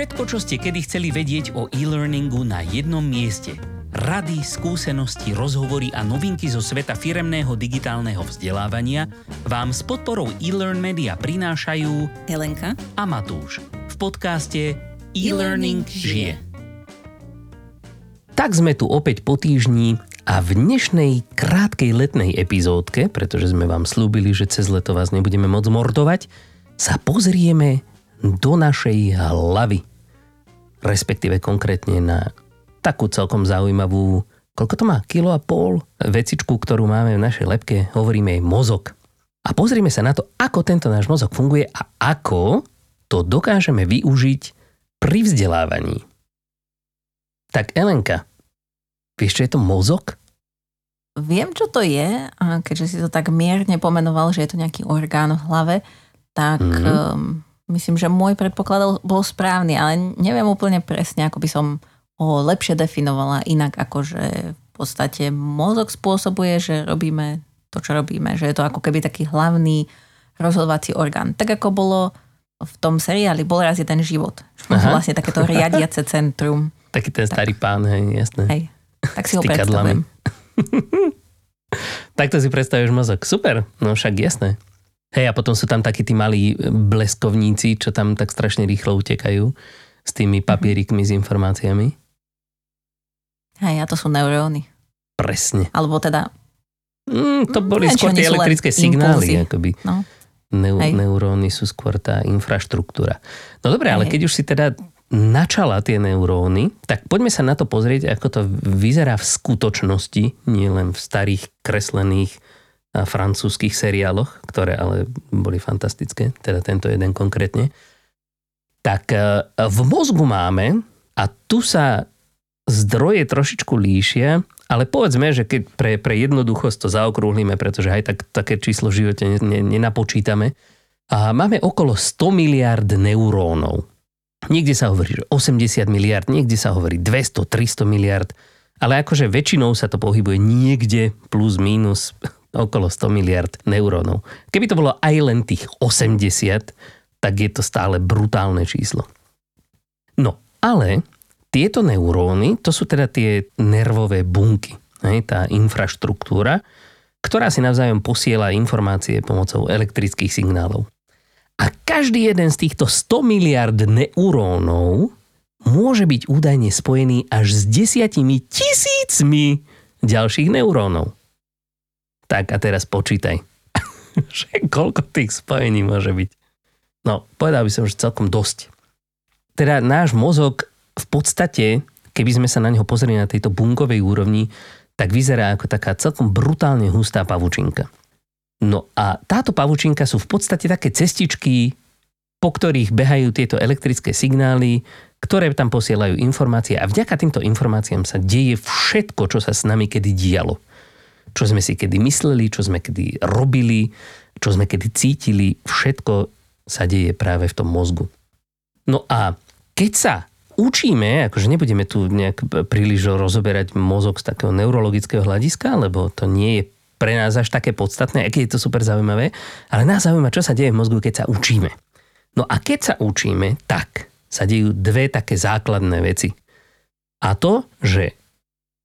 Všetko, čo ste kedy chceli vedieť o e-learningu na jednom mieste. Rady, skúsenosti, rozhovory a novinky zo sveta firemného digitálneho vzdelávania vám s podporou e-learn media prinášajú Helenka a Matúš v podcaste E-Learning žije. Tak sme tu opäť po týždni a v dnešnej krátkej letnej epizódke, pretože sme vám slúbili, že cez leto vás nebudeme môcť mordovať, sa pozrieme do našej hlavy. Respektíve konkrétne na takú celkom zaujímavú, koľko to má, kilo a pol, vecičku, ktorú máme v našej lepke, hovoríme jej mozog. A pozrime sa na to, ako tento náš mozog funguje a ako to dokážeme využiť pri vzdelávaní. Tak Elenka, vieš, čo je to mozog? Viem, čo to je, a keďže si to tak mierne pomenoval, že je to nejaký orgán v hlave, tak mm-hmm. um, myslím, že môj predpoklad bol správny, ale neviem úplne presne, ako by som ho lepšie definovala inak, ako že v podstate mozog spôsobuje, že robíme to, čo robíme, že je to ako keby taký hlavný rozhodovací orgán. Tak ako bolo v tom seriáli Bol raz jeden život. Aha. Vlastne takéto riadiace centrum. Taký ten starý tak. pán, hej, jasné. Hej, tak si ho predstavujem. Takto si predstavuješ mozog. Super, no však jasné. Hej, a potom sú tam takí tí malí bleskovníci, čo tam tak strašne rýchlo utekajú s tými mhm. papierikmi s informáciami. Hej, a to sú neuróny. Presne. Alebo teda... Mm, to boli mm, skôr tie elektrické signály. Akoby. No. Neu, neuróny sú skôr tá infraštruktúra. No dobre, ale keď už si teda načala tie neuróny, tak poďme sa na to pozrieť, ako to vyzerá v skutočnosti, nie len v starých kreslených francúzských seriáloch, ktoré ale boli fantastické, teda tento jeden konkrétne, tak e, v mozgu máme, a tu sa zdroje trošičku líšia, ale povedzme, že keď pre, pre jednoduchosť to zaokrúhlime, pretože aj tak, také číslo v živote nenapočítame, a máme okolo 100 miliard neurónov. Niekde sa hovorí, že 80 miliard, niekde sa hovorí 200, 300 miliard, ale akože väčšinou sa to pohybuje niekde plus minus okolo 100 miliard neurónov. Keby to bolo aj len tých 80, tak je to stále brutálne číslo. No, ale tieto neuróny, to sú teda tie nervové bunky, tá infraštruktúra, ktorá si navzájom posiela informácie pomocou elektrických signálov. A každý jeden z týchto 100 miliard neurónov môže byť údajne spojený až s desiatimi tisícmi ďalších neurónov. Tak a teraz počítaj. že koľko tých spojení môže byť? No, povedal by som, že celkom dosť. Teda náš mozog v podstate, keby sme sa na neho pozreli na tejto bunkovej úrovni, tak vyzerá ako taká celkom brutálne hustá pavučinka. No a táto pavučinka sú v podstate také cestičky, po ktorých behajú tieto elektrické signály, ktoré tam posielajú informácie a vďaka týmto informáciám sa deje všetko, čo sa s nami kedy dialo čo sme si kedy mysleli, čo sme kedy robili, čo sme kedy cítili, všetko sa deje práve v tom mozgu. No a keď sa učíme, akože nebudeme tu nejak príliš rozoberať mozog z takého neurologického hľadiska, lebo to nie je pre nás až také podstatné, aké je to super zaujímavé, ale nás zaujíma, čo sa deje v mozgu, keď sa učíme. No a keď sa učíme, tak sa dejú dve také základné veci. A to, že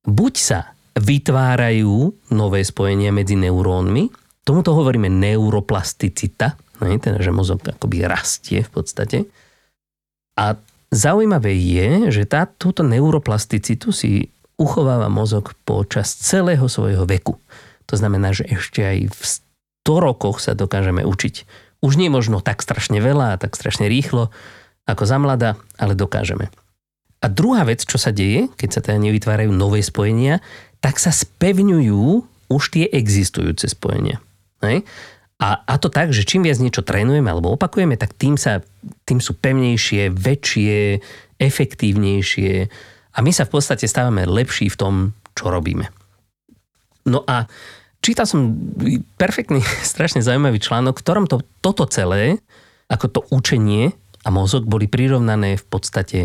buď sa vytvárajú nové spojenia medzi neurónmi. Tomuto hovoríme neuroplasticita, ne, teda, že mozog akoby rastie v podstate. A zaujímavé je, že tá, túto neuroplasticitu si uchováva mozog počas celého svojho veku. To znamená, že ešte aj v 100 rokoch sa dokážeme učiť. Už nie možno tak strašne veľa a tak strašne rýchlo ako za mladá, ale dokážeme. A druhá vec, čo sa deje, keď sa teda nevytvárajú nové spojenia, tak sa spevňujú už tie existujúce spojenia. Hej? A, a to tak, že čím viac niečo trénujeme alebo opakujeme, tak tým, sa, tým sú pevnejšie, väčšie, efektívnejšie a my sa v podstate stávame lepší v tom, čo robíme. No a čítal som perfektný, strašne zaujímavý článok, v ktorom to, toto celé, ako to učenie a mozog boli prirovnané v podstate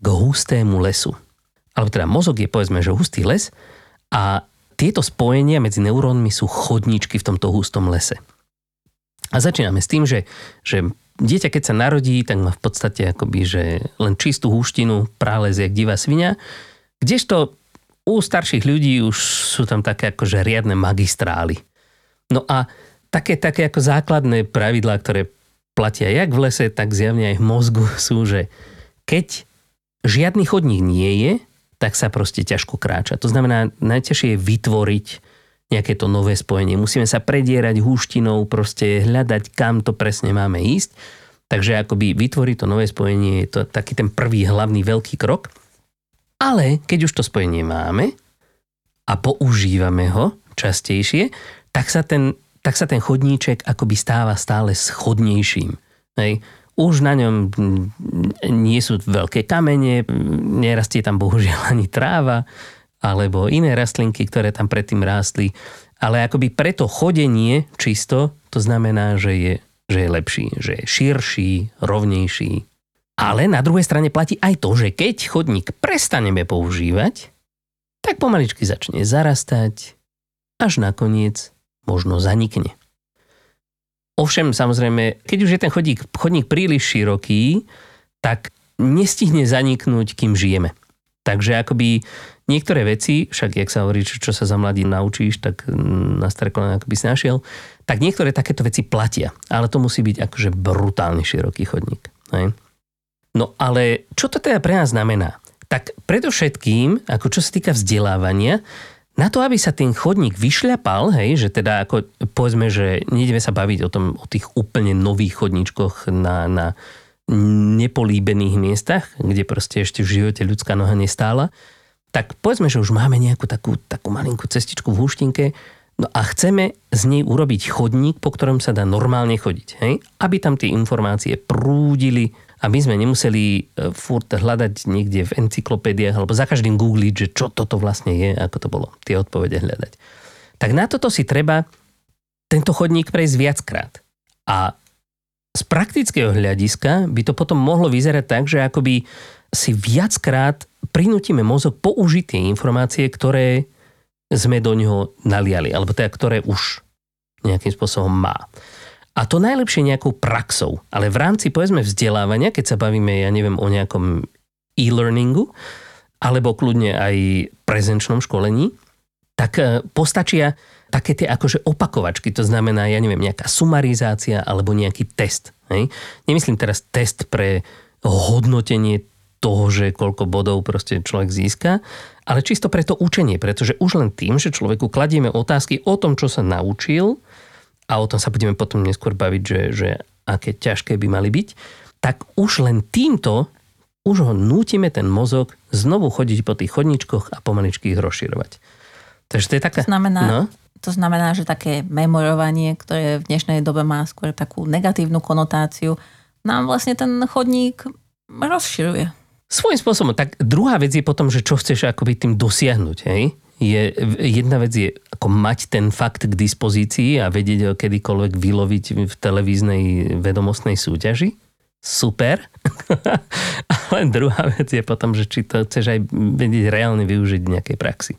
k hustému lesu. Alebo teda mozog je povedzme, že hustý les a tieto spojenia medzi neurónmi sú chodničky v tomto hustom lese. A začíname s tým, že, že dieťa, keď sa narodí, tak má v podstate akoby, že len čistú húštinu, prález jak divá svinia, kdežto u starších ľudí už sú tam také akože riadne magistrály. No a také, také ako základné pravidlá, ktoré platia jak v lese, tak zjavne aj v mozgu sú, že keď žiadny chodník nie je, tak sa proste ťažko kráča. To znamená, najťažšie je vytvoriť nejaké to nové spojenie. Musíme sa predierať húštinou, proste hľadať, kam to presne máme ísť. Takže akoby vytvoriť to nové spojenie je to taký ten prvý hlavný veľký krok. Ale keď už to spojenie máme a používame ho častejšie, tak sa ten, tak sa ten chodníček akoby stáva stále schodnejším. Hej. Už na ňom nie sú veľké kamene, nerastie tam bohužiaľ ani tráva, alebo iné rastlinky, ktoré tam predtým rástli. Ale akoby preto chodenie čisto, to znamená, že je, že je lepší, že je širší, rovnejší. Ale na druhej strane platí aj to, že keď chodník prestaneme používať, tak pomaličky začne zarastať, až nakoniec možno zanikne. Ovšem, samozrejme, keď už je ten chodník, chodník príliš široký, tak nestihne zaniknúť, kým žijeme. Takže akoby niektoré veci, však jak sa hovorí, čo, čo sa za mladí naučíš, tak na staré kolena by si našiel, tak niektoré takéto veci platia. Ale to musí byť akože brutálne široký chodník. Hej? No ale čo to teda pre nás znamená? Tak predovšetkým, ako čo sa týka vzdelávania, na to, aby sa ten chodník vyšľapal, hej, že teda ako povedzme, že nejdeme sa baviť o, tom, o tých úplne nových chodníčkoch na, na nepolíbených miestach, kde proste ešte v živote ľudská noha nestála, tak povedzme, že už máme nejakú takú, takú malinkú cestičku v húštinke, no a chceme z nej urobiť chodník, po ktorom sa dá normálne chodiť. Hej? Aby tam tie informácie prúdili, aby sme nemuseli e, furt hľadať niekde v encyklopédiách alebo za každým googliť, že čo toto vlastne je, ako to bolo, tie odpovede hľadať. Tak na toto si treba tento chodník prejsť viackrát. A z praktického hľadiska by to potom mohlo vyzerať tak, že akoby si viackrát prinútime mozog použiť tie informácie, ktoré sme do neho naliali, alebo teda ktoré už nejakým spôsobom má. A to najlepšie nejakou praxou. Ale v rámci, povedzme, vzdelávania, keď sa bavíme, ja neviem, o nejakom e-learningu, alebo kľudne aj prezenčnom školení, tak e, postačia také tie akože opakovačky, to znamená, ja neviem, nejaká sumarizácia alebo nejaký test. Hej? Nemyslím teraz test pre hodnotenie toho, že koľko bodov proste človek získa, ale čisto pre to učenie, pretože už len tým, že človeku kladieme otázky o tom, čo sa naučil, a o tom sa budeme potom neskôr baviť, že, že aké ťažké by mali byť, tak už len týmto už ho nútime ten mozog znovu chodiť po tých chodničkoch a pomaličky ich rozširovať. Takže to je taká... To znamená, no? To znamená, že také memorovanie, ktoré v dnešnej dobe má skôr takú negatívnu konotáciu, nám vlastne ten chodník rozširuje. Svojím spôsobom. Tak druhá vec je potom, že čo chceš akoby tým dosiahnuť. Hej? Je, jedna vec je ako mať ten fakt k dispozícii a vedieť ho kedykoľvek vyloviť v televíznej vedomostnej súťaži. Super. Ale druhá vec je potom, že či to chceš aj vedieť reálne využiť v nejakej praxi.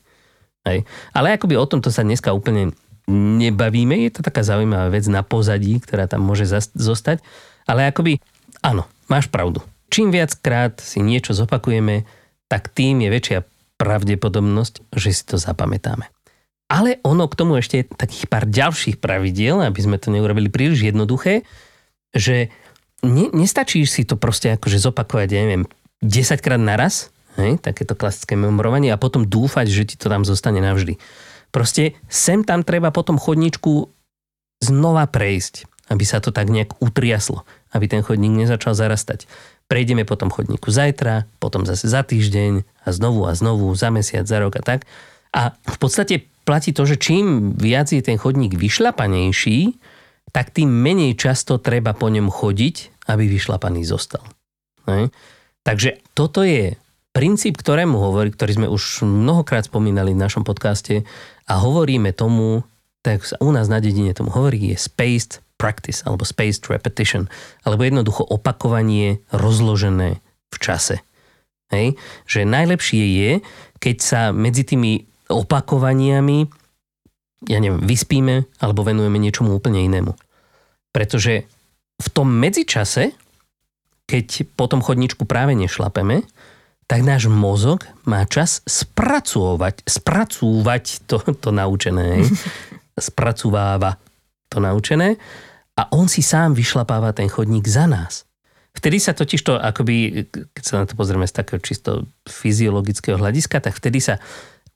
Hej. Ale akoby o tomto sa dneska úplne nebavíme. Je to taká zaujímavá vec na pozadí, ktorá tam môže zostať. Ale akoby, áno, máš pravdu. Čím viackrát si niečo zopakujeme, tak tým je väčšia pravdepodobnosť, že si to zapamätáme. Ale ono k tomu ešte je takých pár ďalších pravidiel, aby sme to neurobili príliš jednoduché, že ne, nestačí si to proste akože zopakovať, ja neviem, 10 krát naraz, Hej, takéto klasické memorovanie a potom dúfať, že ti to tam zostane navždy. Proste sem tam treba potom chodničku znova prejsť, aby sa to tak nejak utriaslo, aby ten chodník nezačal zarastať. Prejdeme potom chodníku zajtra, potom zase za týždeň a znovu a znovu, za mesiac, za rok a tak. A v podstate platí to, že čím viac je ten chodník vyšlapanejší, tak tým menej často treba po ňom chodiť, aby vyšlapaný zostal. Hej. Takže toto je princíp, ktorému hovorí, ktorý sme už mnohokrát spomínali v našom podcaste a hovoríme tomu, tak sa u nás na dedine tomu hovorí, je spaced practice alebo spaced repetition, alebo jednoducho opakovanie rozložené v čase. Hej? Že najlepšie je, keď sa medzi tými opakovaniami ja neviem, vyspíme alebo venujeme niečomu úplne inému. Pretože v tom medzičase, keď po tom chodničku práve nešlapeme, tak náš mozog má čas spracovať, spracúvať to, to naučené. Spracováva to naučené a on si sám vyšlapáva ten chodník za nás. Vtedy sa totiž to, akoby, keď sa na to pozrieme z takého čisto fyziologického hľadiska, tak vtedy sa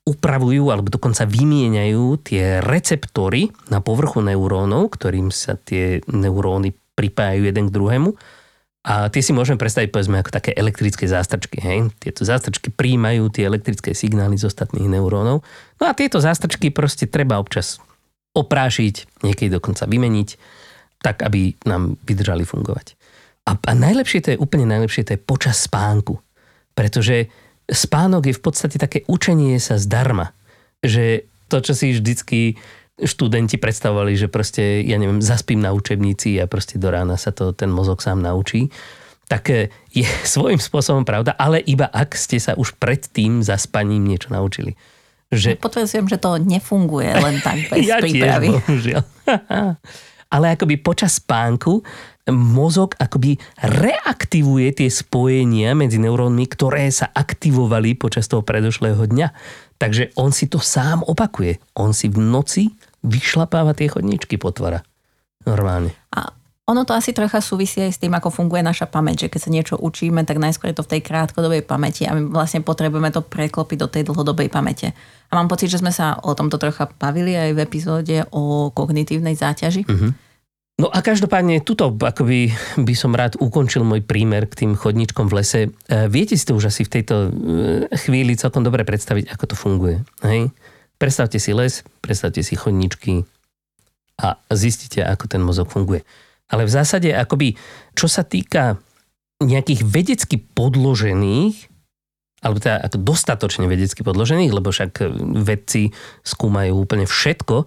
upravujú alebo dokonca vymieňajú tie receptory na povrchu neurónov, ktorým sa tie neuróny pripájajú jeden k druhému. A tie si môžeme predstaviť povedzme ako také elektrické zástrčky. Hej? Tieto zástrčky príjmajú tie elektrické signály z ostatných neurónov. No a tieto zástrčky proste treba občas oprášiť, niekedy dokonca vymeniť, tak aby nám vydržali fungovať. A, a najlepšie to je, úplne najlepšie to je počas spánku. Pretože spánok je v podstate také učenie sa zdarma. Že to, čo si vždycky študenti predstavovali, že proste, ja neviem, zaspím na učebnici a proste do rána sa to ten mozog sám naučí, tak e, je svojím spôsobom pravda, ale iba ak ste sa už pred tým zaspaním niečo naučili. Že... Potvrdzujem, že to nefunguje len tak bez ja prípravy. Tiež, ale akoby počas spánku mozog akoby reaktivuje tie spojenia medzi neurónmi, ktoré sa aktivovali počas toho predošlého dňa. Takže on si to sám opakuje. On si v noci vyšlapáva tie chodníčky potvora. Normálne. A ono to asi trocha súvisí aj s tým, ako funguje naša pamäť, že keď sa niečo učíme, tak najskôr je to v tej krátkodobej pamäti a my vlastne potrebujeme to preklopiť do tej dlhodobej pamäte. A mám pocit, že sme sa o tomto trocha bavili aj v epizóde o kognitívnej záťaži. Uh-huh No a každopádne, tuto akoby by som rád ukončil môj prímer k tým chodničkom v lese. E, viete si to už asi v tejto e, chvíli celkom dobre predstaviť, ako to funguje. Hej? Predstavte si les, predstavte si chodničky a zistite, ako ten mozog funguje. Ale v zásade, akoby, čo sa týka nejakých vedecky podložených, alebo teda ako dostatočne vedecky podložených, lebo však vedci skúmajú úplne všetko,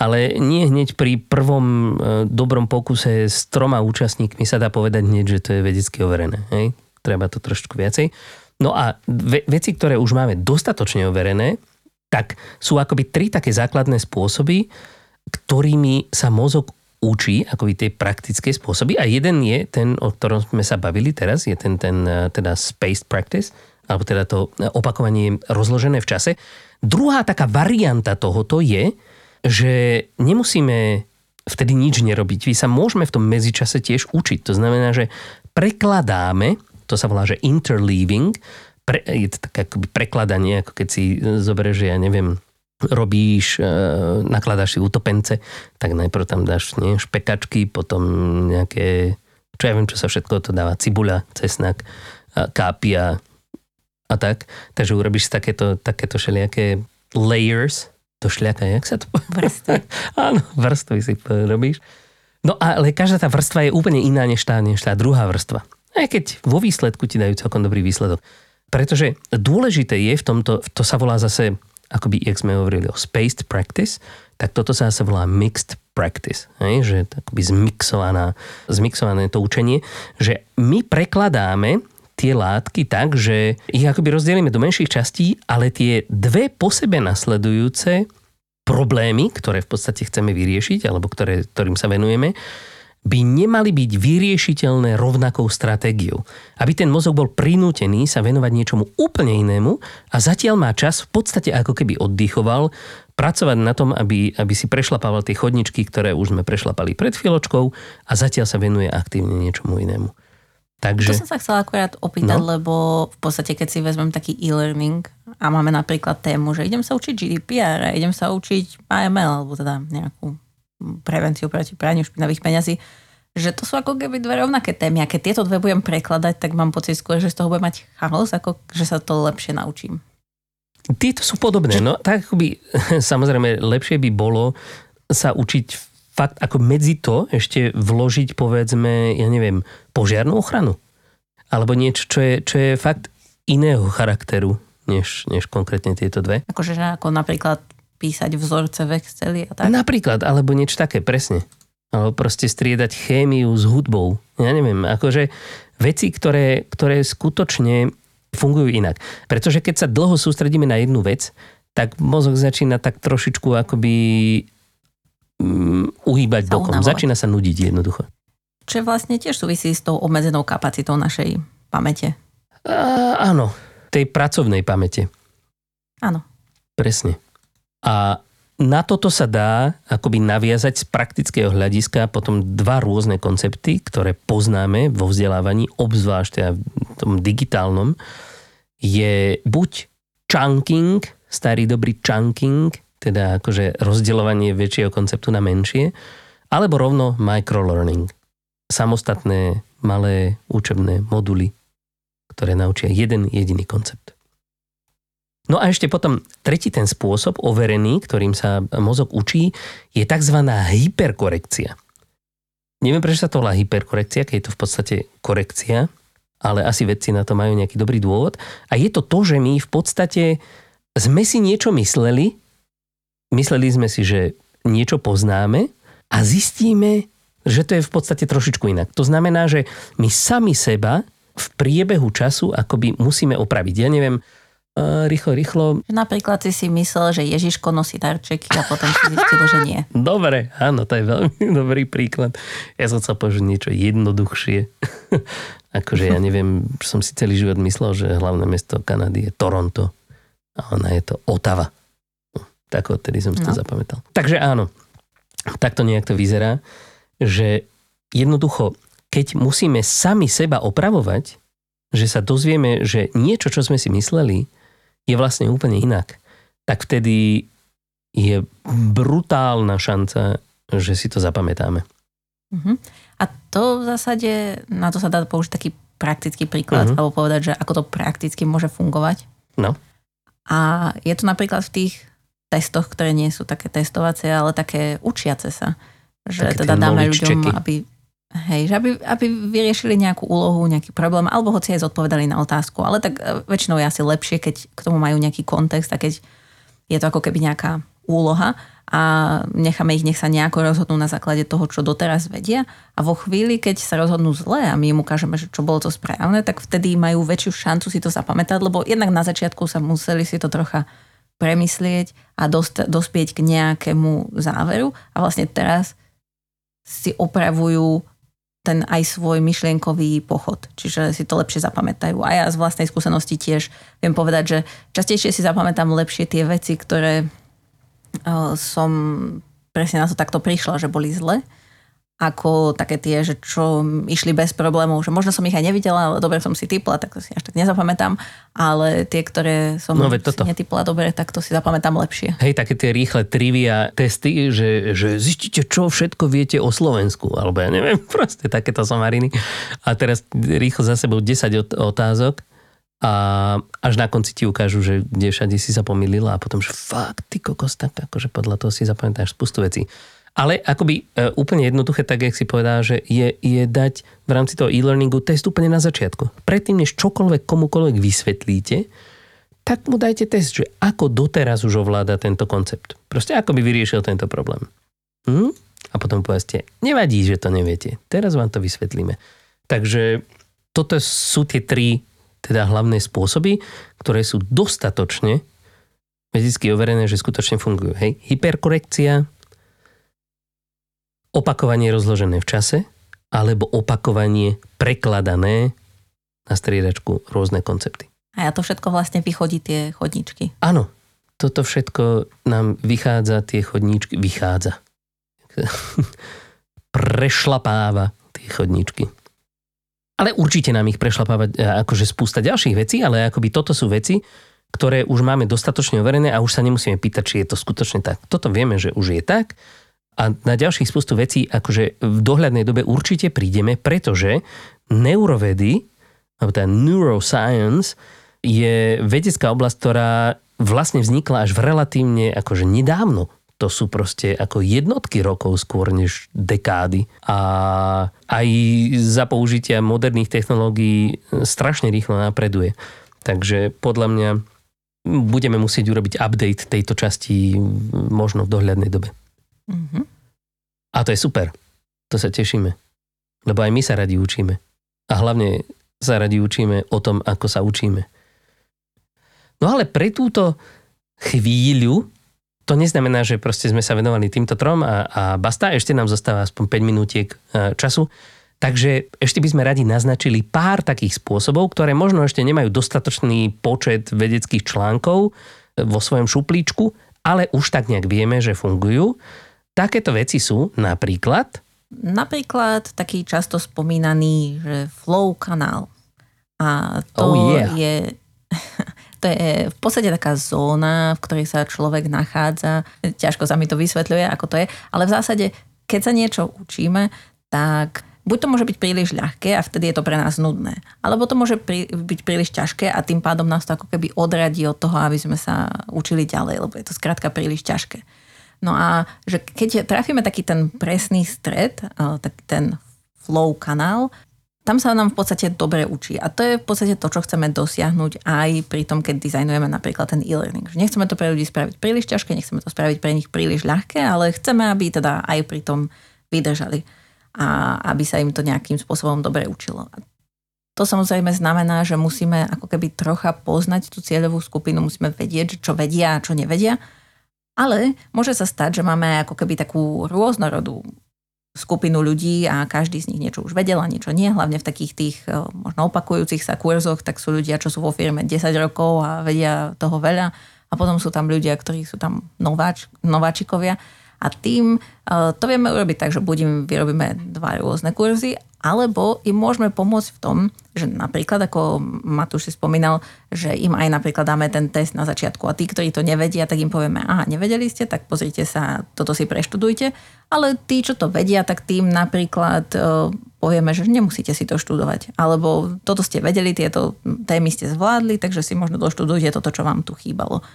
ale nie hneď pri prvom e, dobrom pokuse s troma účastníkmi sa dá povedať hneď, že to je vedecky overené. Hej? Treba to trošku viacej. No a ve- veci, ktoré už máme dostatočne overené, tak sú akoby tri také základné spôsoby, ktorými sa mozog učí, akoby tie praktické spôsoby. A jeden je ten, o ktorom sme sa bavili teraz, je ten, ten e, teda spaced practice, alebo teda to opakovanie rozložené v čase. Druhá taká varianta tohoto je, že nemusíme vtedy nič nerobiť. My sa môžeme v tom medzičase tiež učiť. To znamená, že prekladáme, to sa volá, že interleaving, pre, je to také akoby prekladanie, ako keď si zoberieš, že ja neviem, robíš, e, nakladáš si utopence, tak najprv tam dáš nie, špekačky, potom nejaké, čo ja viem, čo sa všetko to dáva, cibuľa, cesnak, kápia a tak. Takže urobíš takéto, takéto všelijaké layers to šľaka, jak sa to Vrstvy. Áno, vrstvy si robíš. No ale každá tá vrstva je úplne iná než tá, než tá druhá vrstva. Aj keď vo výsledku ti dajú celkom dobrý výsledok. Pretože dôležité je v tomto, to sa volá zase, akoby, jak sme hovorili o spaced practice, tak toto sa zase volá mixed practice, hej? že akoby zmixovaná, zmixované to učenie, že my prekladáme tie látky tak, že ich akoby rozdelíme do menších častí, ale tie dve po sebe nasledujúce problémy, ktoré v podstate chceme vyriešiť, alebo ktoré, ktorým sa venujeme, by nemali byť vyriešiteľné rovnakou stratégiou. Aby ten mozog bol prinútený sa venovať niečomu úplne inému a zatiaľ má čas v podstate ako keby oddychoval, pracovať na tom, aby, aby si prešlapával tie chodničky, ktoré už sme prešlapali pred chvíľočkou a zatiaľ sa venuje aktívne niečomu inému. Takže... To som sa chcela akurát opýtať, no? lebo v podstate, keď si vezmem taký e-learning a máme napríklad tému, že idem sa učiť GDPR a idem sa učiť AML, alebo teda nejakú prevenciu proti praniu špinavých peňazí, že to sú ako keby dve rovnaké témy. A keď tieto dve budem prekladať, tak mám pocit skôr, že z toho budem mať chaos, ako že sa to lepšie naučím. Tieto sú podobné. No tak by, samozrejme, lepšie by bolo sa učiť fakt ako medzi to ešte vložiť povedzme, ja neviem, požiarnú ochranu. Alebo niečo, čo je, čo je fakt iného charakteru, než, než konkrétne tieto dve. Akože ako napríklad písať vzorce v Exceli a tak? Napríklad, alebo niečo také, presne. Alebo proste striedať chémiu s hudbou. Ja neviem, akože veci, ktoré, ktoré skutočne fungujú inak. Pretože keď sa dlho sústredíme na jednu vec, tak mozog začína tak trošičku akoby um, uhýbať sa bokom. Unavovať. Začína sa nudiť jednoducho. Čo vlastne tiež súvisí s tou obmedzenou kapacitou našej pamäte. A, áno, tej pracovnej pamäte. Áno. Presne. A na toto sa dá akoby naviazať z praktického hľadiska potom dva rôzne koncepty, ktoré poznáme vo vzdelávaní, obzvlášť teda v tom digitálnom, je buď chunking, starý dobrý chunking, teda akože rozdeľovanie väčšieho konceptu na menšie, alebo rovno microlearning. Samostatné malé učebné moduly, ktoré naučia jeden jediný koncept. No a ešte potom tretí ten spôsob overený, ktorým sa mozog učí, je tzv. hyperkorekcia. Neviem, prečo sa to volá hyperkorekcia, keď je to v podstate korekcia, ale asi vedci na to majú nejaký dobrý dôvod. A je to to, že my v podstate sme si niečo mysleli, mysleli sme si, že niečo poznáme a zistíme, že to je v podstate trošičku inak. To znamená, že my sami seba v priebehu času akoby musíme opraviť. Ja neviem, rýchlo, rýchlo. Napríklad si si myslel, že Ježiško nosí darčeky a potom si zistil, že nie. Dobre, áno, to je veľmi dobrý príklad. Ja som sa povedať niečo jednoduchšie. akože ja neviem, som si celý život myslel, že hlavné mesto Kanady je Toronto a ona je to Otava. Tak odtedy som si no. to zapamätal. Takže áno, takto nejak to vyzerá, že jednoducho, keď musíme sami seba opravovať, že sa dozvieme, že niečo, čo sme si mysleli, je vlastne úplne inak, tak vtedy je brutálna šanca, že si to zapamätáme. Uh-huh. A to v zásade, na to sa dá použiť taký praktický príklad, uh-huh. alebo povedať, že ako to prakticky môže fungovať. No. A je to napríklad v tých testoch, ktoré nie sú také testovacie, ale také učiace sa. Že také teda dáme ľuďom, čeky. aby Hej, že aby, aby vyriešili nejakú úlohu, nejaký problém, alebo hoci aj zodpovedali na otázku. Ale tak e, väčšinou je asi lepšie, keď k tomu majú nejaký kontext a keď je to ako keby nejaká úloha a necháme ich, nech sa nejako rozhodnú na základe toho, čo doteraz vedia a vo chvíli, keď sa rozhodnú zle a my im ukážeme, že čo bolo to správne, tak vtedy majú väčšiu šancu si to zapamätať, lebo jednak na začiatku sa museli si to trocha premyslieť a dost, dospieť k nejakému záveru a vlastne teraz si opravujú ten aj svoj myšlienkový pochod. Čiže si to lepšie zapamätajú. A ja z vlastnej skúsenosti tiež viem povedať, že častejšie si zapamätám lepšie tie veci, ktoré uh, som presne na to takto prišla, že boli zle, ako také tie, že čo išli bez problémov, že možno som ich aj nevidela, ale dobre som si typla, tak to si až tak nezapamätám, ale tie, ktoré som no, si netypla dobre, tak to si zapamätám lepšie. Hej, také tie rýchle trivia testy, že, že zistíte, čo všetko viete o Slovensku, alebo ja neviem, proste takéto somariny. A teraz rýchlo za sebou 10 otázok a až na konci ti ukážu, že kde všade si sa pomýlila a potom, že fakt, ty kokos, tak akože podľa toho si zapamätáš spustu vecí. Ale akoby e, úplne jednoduché, tak jak si povedal, že je, je dať v rámci toho e-learningu test úplne na začiatku. Predtým, než čokoľvek komukoľvek vysvetlíte, tak mu dajte test, že ako doteraz už ovláda tento koncept. Proste ako by vyriešil tento problém. Hm? A potom povedzte, nevadí, že to neviete. Teraz vám to vysvetlíme. Takže toto sú tie tri teda hlavné spôsoby, ktoré sú dostatočne vedecky overené, že skutočne fungujú. Hej? Hyperkorekcia, opakovanie rozložené v čase alebo opakovanie prekladané na striedačku rôzne koncepty. A ja to všetko vlastne vychodí tie chodníčky. Áno, toto všetko nám vychádza, tie chodníčky, vychádza. Prešlapáva tie chodníčky. Ale určite nám ich prešlapávať e, akože spústa ďalších vecí, ale akoby toto sú veci, ktoré už máme dostatočne overené a už sa nemusíme pýtať, či je to skutočne tak. Toto vieme, že už je tak a na ďalších spustu vecí akože v dohľadnej dobe určite prídeme, pretože neurovedy, alebo teda neuroscience, je vedecká oblasť, ktorá vlastne vznikla až v relatívne akože nedávno. To sú proste ako jednotky rokov skôr než dekády. A aj za použitia moderných technológií strašne rýchlo napreduje. Takže podľa mňa budeme musieť urobiť update tejto časti možno v dohľadnej dobe. Mm-hmm. A to je super. To sa tešíme. Lebo aj my sa radi učíme. A hlavne sa radi učíme o tom, ako sa učíme. No ale pre túto chvíľu to neznamená, že proste sme sa venovali týmto trom a, a basta, ešte nám zostáva aspoň 5 minútiek e, času. Takže ešte by sme radi naznačili pár takých spôsobov, ktoré možno ešte nemajú dostatočný počet vedeckých článkov vo svojom šuplíčku, ale už tak nejak vieme, že fungujú. Takéto veci sú napríklad... Napríklad taký často spomínaný, že flow kanál. A to oh yeah. je to je v podstate taká zóna, v ktorej sa človek nachádza. Ťažko sa mi to vysvetľuje, ako to je, ale v zásade, keď sa niečo učíme, tak buď to môže byť príliš ľahké a vtedy je to pre nás nudné, alebo to môže pri, byť príliš ťažké a tým pádom nás to ako keby odradí od toho, aby sme sa učili ďalej, lebo je to skrátka príliš ťažké. No a že keď trafíme taký ten presný stred, taký ten flow kanál, tam sa nám v podstate dobre učí. A to je v podstate to, čo chceme dosiahnuť aj pri tom, keď dizajnujeme napríklad ten e-learning. Že nechceme to pre ľudí spraviť príliš ťažké, nechceme to spraviť pre nich príliš ľahké, ale chceme, aby teda aj pri tom vydržali a aby sa im to nejakým spôsobom dobre učilo. To samozrejme znamená, že musíme ako keby trocha poznať tú cieľovú skupinu, musíme vedieť, čo vedia a čo nevedia, ale môže sa stať, že máme ako keby takú rôznorodú skupinu ľudí a každý z nich niečo už vedel a niečo nie. Hlavne v takých tých e, možno opakujúcich sa kurzoch, tak sú ľudia, čo sú vo firme 10 rokov a vedia toho veľa. A potom sú tam ľudia, ktorí sú tam nováč, nováčikovia. A tým uh, to vieme urobiť tak, že buď vyrobíme dva rôzne kurzy, alebo im môžeme pomôcť v tom, že napríklad, ako Matúš si spomínal, že im aj napríklad dáme ten test na začiatku a tí, ktorí to nevedia, tak im povieme, aha, nevedeli ste, tak pozrite sa, toto si preštudujte. Ale tí, čo to vedia, tak tým napríklad uh, povieme, že nemusíte si to študovať. Alebo toto ste vedeli, tieto témy ste zvládli, takže si možno doštudujte toto, čo vám tu chýbalo.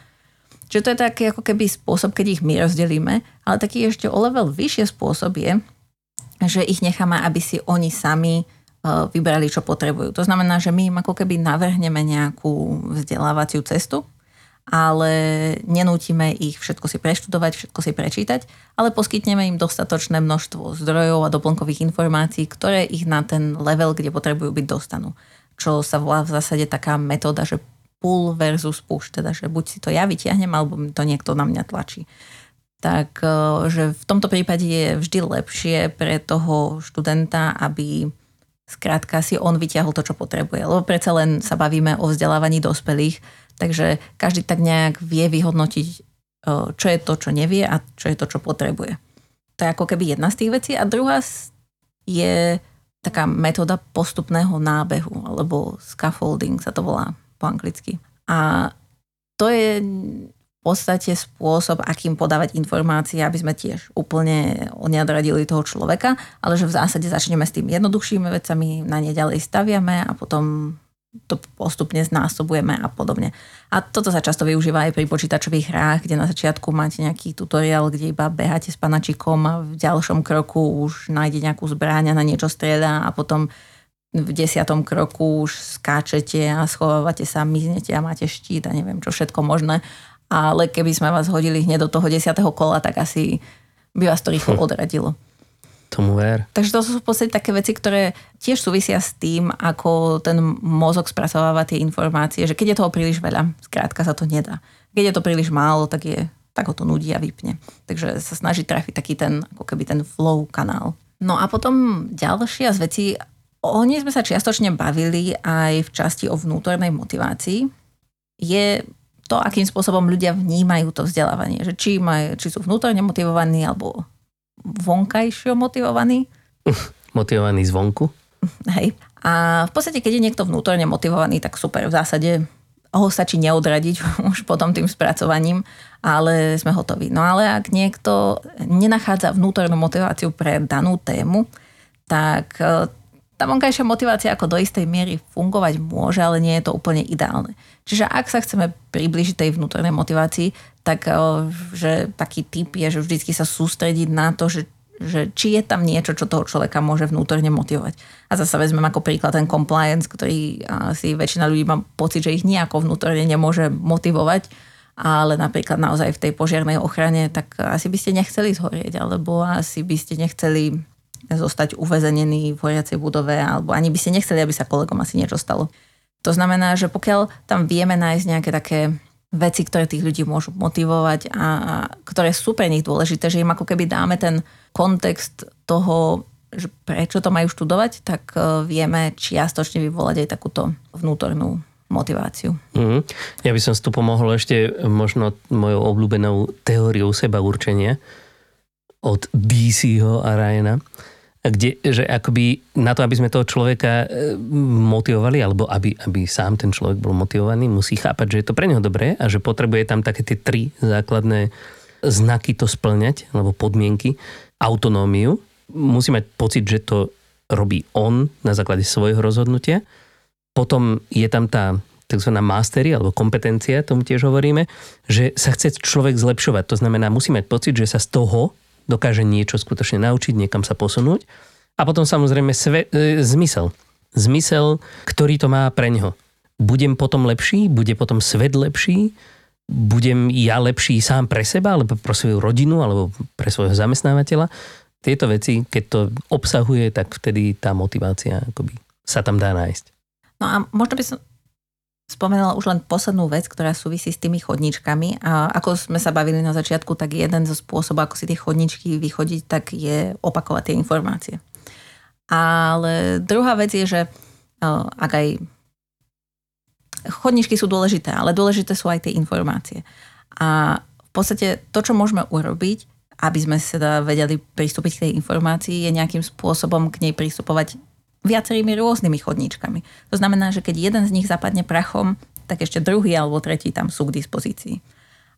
Čiže to je taký ako keby spôsob, keď ich my rozdelíme, ale taký ešte o level vyššie spôsob je, že ich necháme, aby si oni sami e, vybrali, čo potrebujú. To znamená, že my im ako keby navrhneme nejakú vzdelávaciu cestu, ale nenútime ich všetko si preštudovať, všetko si prečítať, ale poskytneme im dostatočné množstvo zdrojov a doplnkových informácií, ktoré ich na ten level, kde potrebujú byť, dostanú. Čo sa volá v zásade taká metóda, že pull versus push, teda že buď si to ja vyťahnem, alebo to niekto na mňa tlačí. Tak, e, že v tomto prípade je vždy lepšie pre toho študenta, aby skrátka si on vyťahol to, čo potrebuje. Lebo predsa len sa bavíme o vzdelávaní dospelých, takže každý tak nejak vie vyhodnotiť, e, čo je to, čo nevie a čo je to, čo potrebuje. To je ako keby jedna z tých vecí. A druhá je taká metóda postupného nábehu, alebo scaffolding sa to volá po anglicky. A to je podstate spôsob, akým podávať informácie, aby sme tiež úplne neodradili toho človeka, ale že v zásade začneme s tým jednoduchšími vecami, na ne ďalej staviame a potom to postupne znásobujeme a podobne. A toto sa často využíva aj pri počítačových hrách, kde na začiatku máte nejaký tutoriál, kde iba beháte s panačikom a v ďalšom kroku už nájde nejakú zbráň a na niečo strieľa a potom v desiatom kroku už skáčete a schovávate sa, miznete a máte štít a neviem čo všetko možné. Ale keby sme vás hodili hneď do toho desiatého kola, tak asi by vás to rýchlo odradilo. Tomu ver. Takže to sú v podstate také veci, ktoré tiež súvisia s tým, ako ten mozog spracováva tie informácie, že keď je toho príliš veľa, skrátka sa to nedá. Keď je to príliš málo, tak je tak ho to nudí a vypne. Takže sa snaží trafiť taký ten, ako keby ten flow kanál. No a potom ďalšia z vecí, O nej sme sa čiastočne bavili aj v časti o vnútornej motivácii. Je to, akým spôsobom ľudia vnímajú to vzdelávanie. Že či, maj, či sú vnútorne motivovaní alebo vonkajšie motivovaní. Motivovaní zvonku. Hej. A v podstate, keď je niekto vnútorne motivovaný, tak super. V zásade ho stačí neodradiť už potom tým spracovaním, ale sme hotoví. No ale ak niekto nenachádza vnútornú motiváciu pre danú tému, tak tá vonkajšia motivácia ako do istej miery fungovať môže, ale nie je to úplne ideálne. Čiže ak sa chceme približiť tej vnútornej motivácii, tak eh, že taký typ je, že vždy sa sústrediť na to, že, že či je tam niečo, čo toho človeka môže vnútorne motivovať. A zase vezmem ako príklad ten compliance, ktorý si väčšina ľudí má pocit, že ich nejako vnútorne nemôže motivovať, ale napríklad naozaj v tej požiarnej ochrane, tak asi by ste nechceli zhorieť, alebo asi by ste nechceli zostať uväzenený v horiacej budove, alebo ani by ste nechceli, aby sa kolegom asi niečo stalo. To znamená, že pokiaľ tam vieme nájsť nejaké také veci, ktoré tých ľudí môžu motivovať a, a ktoré sú pre nich dôležité, že im ako keby dáme ten kontext toho, že prečo to majú študovať, tak e, vieme čiastočne vyvolať aj takúto vnútornú motiváciu. Mm. Ja by som tu pomohol ešte možno mojou obľúbenou teóriou seba určenia od DCho a Ryana kde, že akoby na to, aby sme toho človeka e, motivovali, alebo aby, aby sám ten človek bol motivovaný, musí chápať, že je to pre neho dobré a že potrebuje tam také tie tri základné znaky to splňať, alebo podmienky, autonómiu. Musí mať pocit, že to robí on na základe svojho rozhodnutia. Potom je tam tá tzv. mastery alebo kompetencia, tomu tiež hovoríme, že sa chce človek zlepšovať. To znamená, musí mať pocit, že sa z toho dokáže niečo skutočne naučiť, niekam sa posunúť. A potom samozrejme sve, e, zmysel. Zmysel, ktorý to má pre neho. Budem potom lepší, bude potom svet lepší, budem ja lepší sám pre seba, alebo pre svoju rodinu, alebo pre svojho zamestnávateľa. Tieto veci, keď to obsahuje, tak vtedy tá motivácia akoby sa tam dá nájsť. No a možno by som spomenula už len poslednú vec, ktorá súvisí s tými chodničkami. A ako sme sa bavili na začiatku, tak jeden zo spôsobov, ako si tie chodničky vychodiť, tak je opakovať tie informácie. Ale druhá vec je, že ak aj chodničky sú dôležité, ale dôležité sú aj tie informácie. A v podstate to, čo môžeme urobiť, aby sme sa vedeli pristúpiť k tej informácii, je nejakým spôsobom k nej pristupovať viacerými rôznymi chodníčkami. To znamená, že keď jeden z nich zapadne prachom, tak ešte druhý alebo tretí tam sú k dispozícii.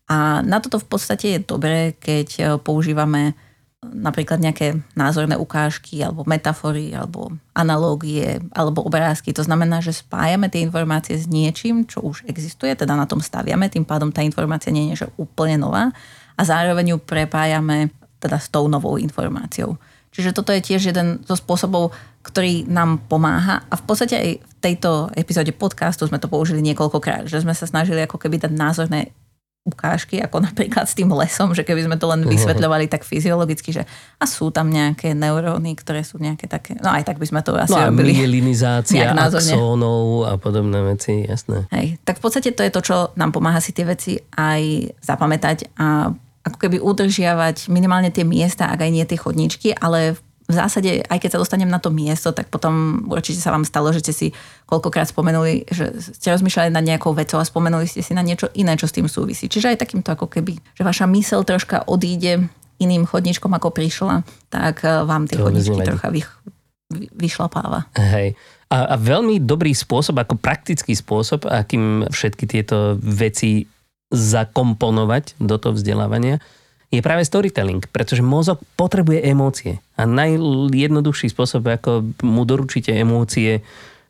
A na toto v podstate je dobré, keď e, používame napríklad nejaké názorné ukážky alebo metafory alebo analógie alebo obrázky. To znamená, že spájame tie informácie s niečím, čo už existuje, teda na tom staviame, tým pádom tá informácia nie je že úplne nová a zároveň ju prepájame teda s tou novou informáciou. Čiže toto je tiež jeden zo spôsobov, ktorý nám pomáha. A v podstate aj v tejto epizóde podcastu sme to použili niekoľkokrát, že sme sa snažili ako keby dať názorné ukážky, ako napríklad s tým lesom, že keby sme to len vysvetľovali tak fyziologicky, že a sú tam nejaké neuróny, ktoré sú nejaké také, no aj tak by sme to asi no robili. myelinizácia axónov a podobné veci, jasné. Hej, tak v podstate to je to, čo nám pomáha si tie veci aj zapamätať a ako keby udržiavať minimálne tie miesta, ak aj nie tie chodničky, ale v zásade, aj keď sa dostanem na to miesto, tak potom určite sa vám stalo, že ste si koľkokrát spomenuli, že ste rozmýšľali nad nejakou vecou a spomenuli ste si na niečo iné, čo s tým súvisí. Čiže aj takýmto ako keby, že vaša mysel troška odíde iným chodničkom, ako prišla, tak eh, vám tie to chodničky trocha vych, vyšlapáva. Hej. A, a veľmi dobrý spôsob, ako praktický spôsob, akým všetky tieto veci zakomponovať do toho vzdelávania, je práve storytelling, pretože mozog potrebuje emócie. A najjednoduchší spôsob, ako mu doručíte emócie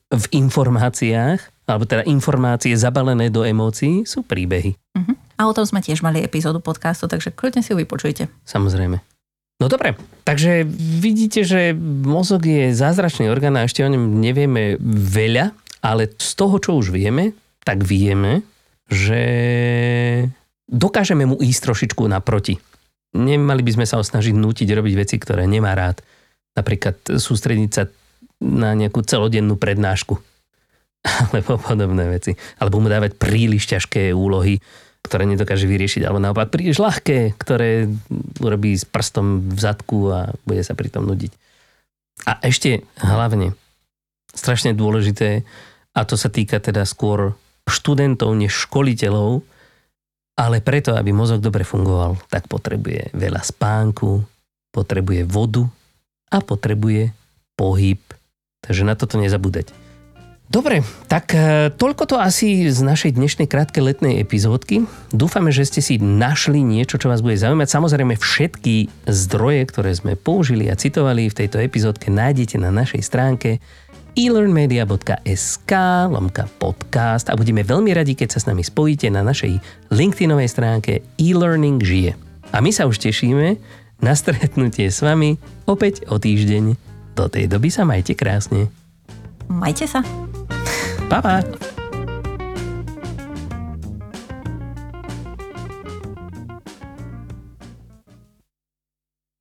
v informáciách, alebo teda informácie zabalené do emócií, sú príbehy. Uh-huh. A o tom sme tiež mali epizódu podcastu, takže kľudne si ju vypočujte. Samozrejme. No dobre, takže vidíte, že mozog je zázračný orgán a ešte o ňom nevieme veľa, ale z toho, čo už vieme, tak vieme, že dokážeme mu ísť trošičku naproti. Nemali by sme sa ho snažiť nútiť robiť veci, ktoré nemá rád. Napríklad sústrediť sa na nejakú celodennú prednášku. Alebo podobné veci. Alebo mu dávať príliš ťažké úlohy, ktoré nedokáže vyriešiť. Alebo naopak príliš ľahké, ktoré urobí s prstom v zadku a bude sa pri tom nudiť. A ešte hlavne, strašne dôležité, a to sa týka teda skôr študentov než školiteľov, ale preto, aby mozog dobre fungoval, tak potrebuje veľa spánku, potrebuje vodu a potrebuje pohyb. Takže na toto nezabúdať. Dobre, tak e, toľko to asi z našej dnešnej krátkej letnej epizódky. Dúfame, že ste si našli niečo, čo vás bude zaujímať. Samozrejme všetky zdroje, ktoré sme použili a citovali v tejto epizódke nájdete na našej stránke elearnmedia.sk lomka podcast a budeme veľmi radi, keď sa s nami spojíte na našej LinkedInovej stránke e-learning žije. A my sa už tešíme na stretnutie s vami opäť o týždeň. Do tej doby sa majte krásne. Majte sa. Pa, pa.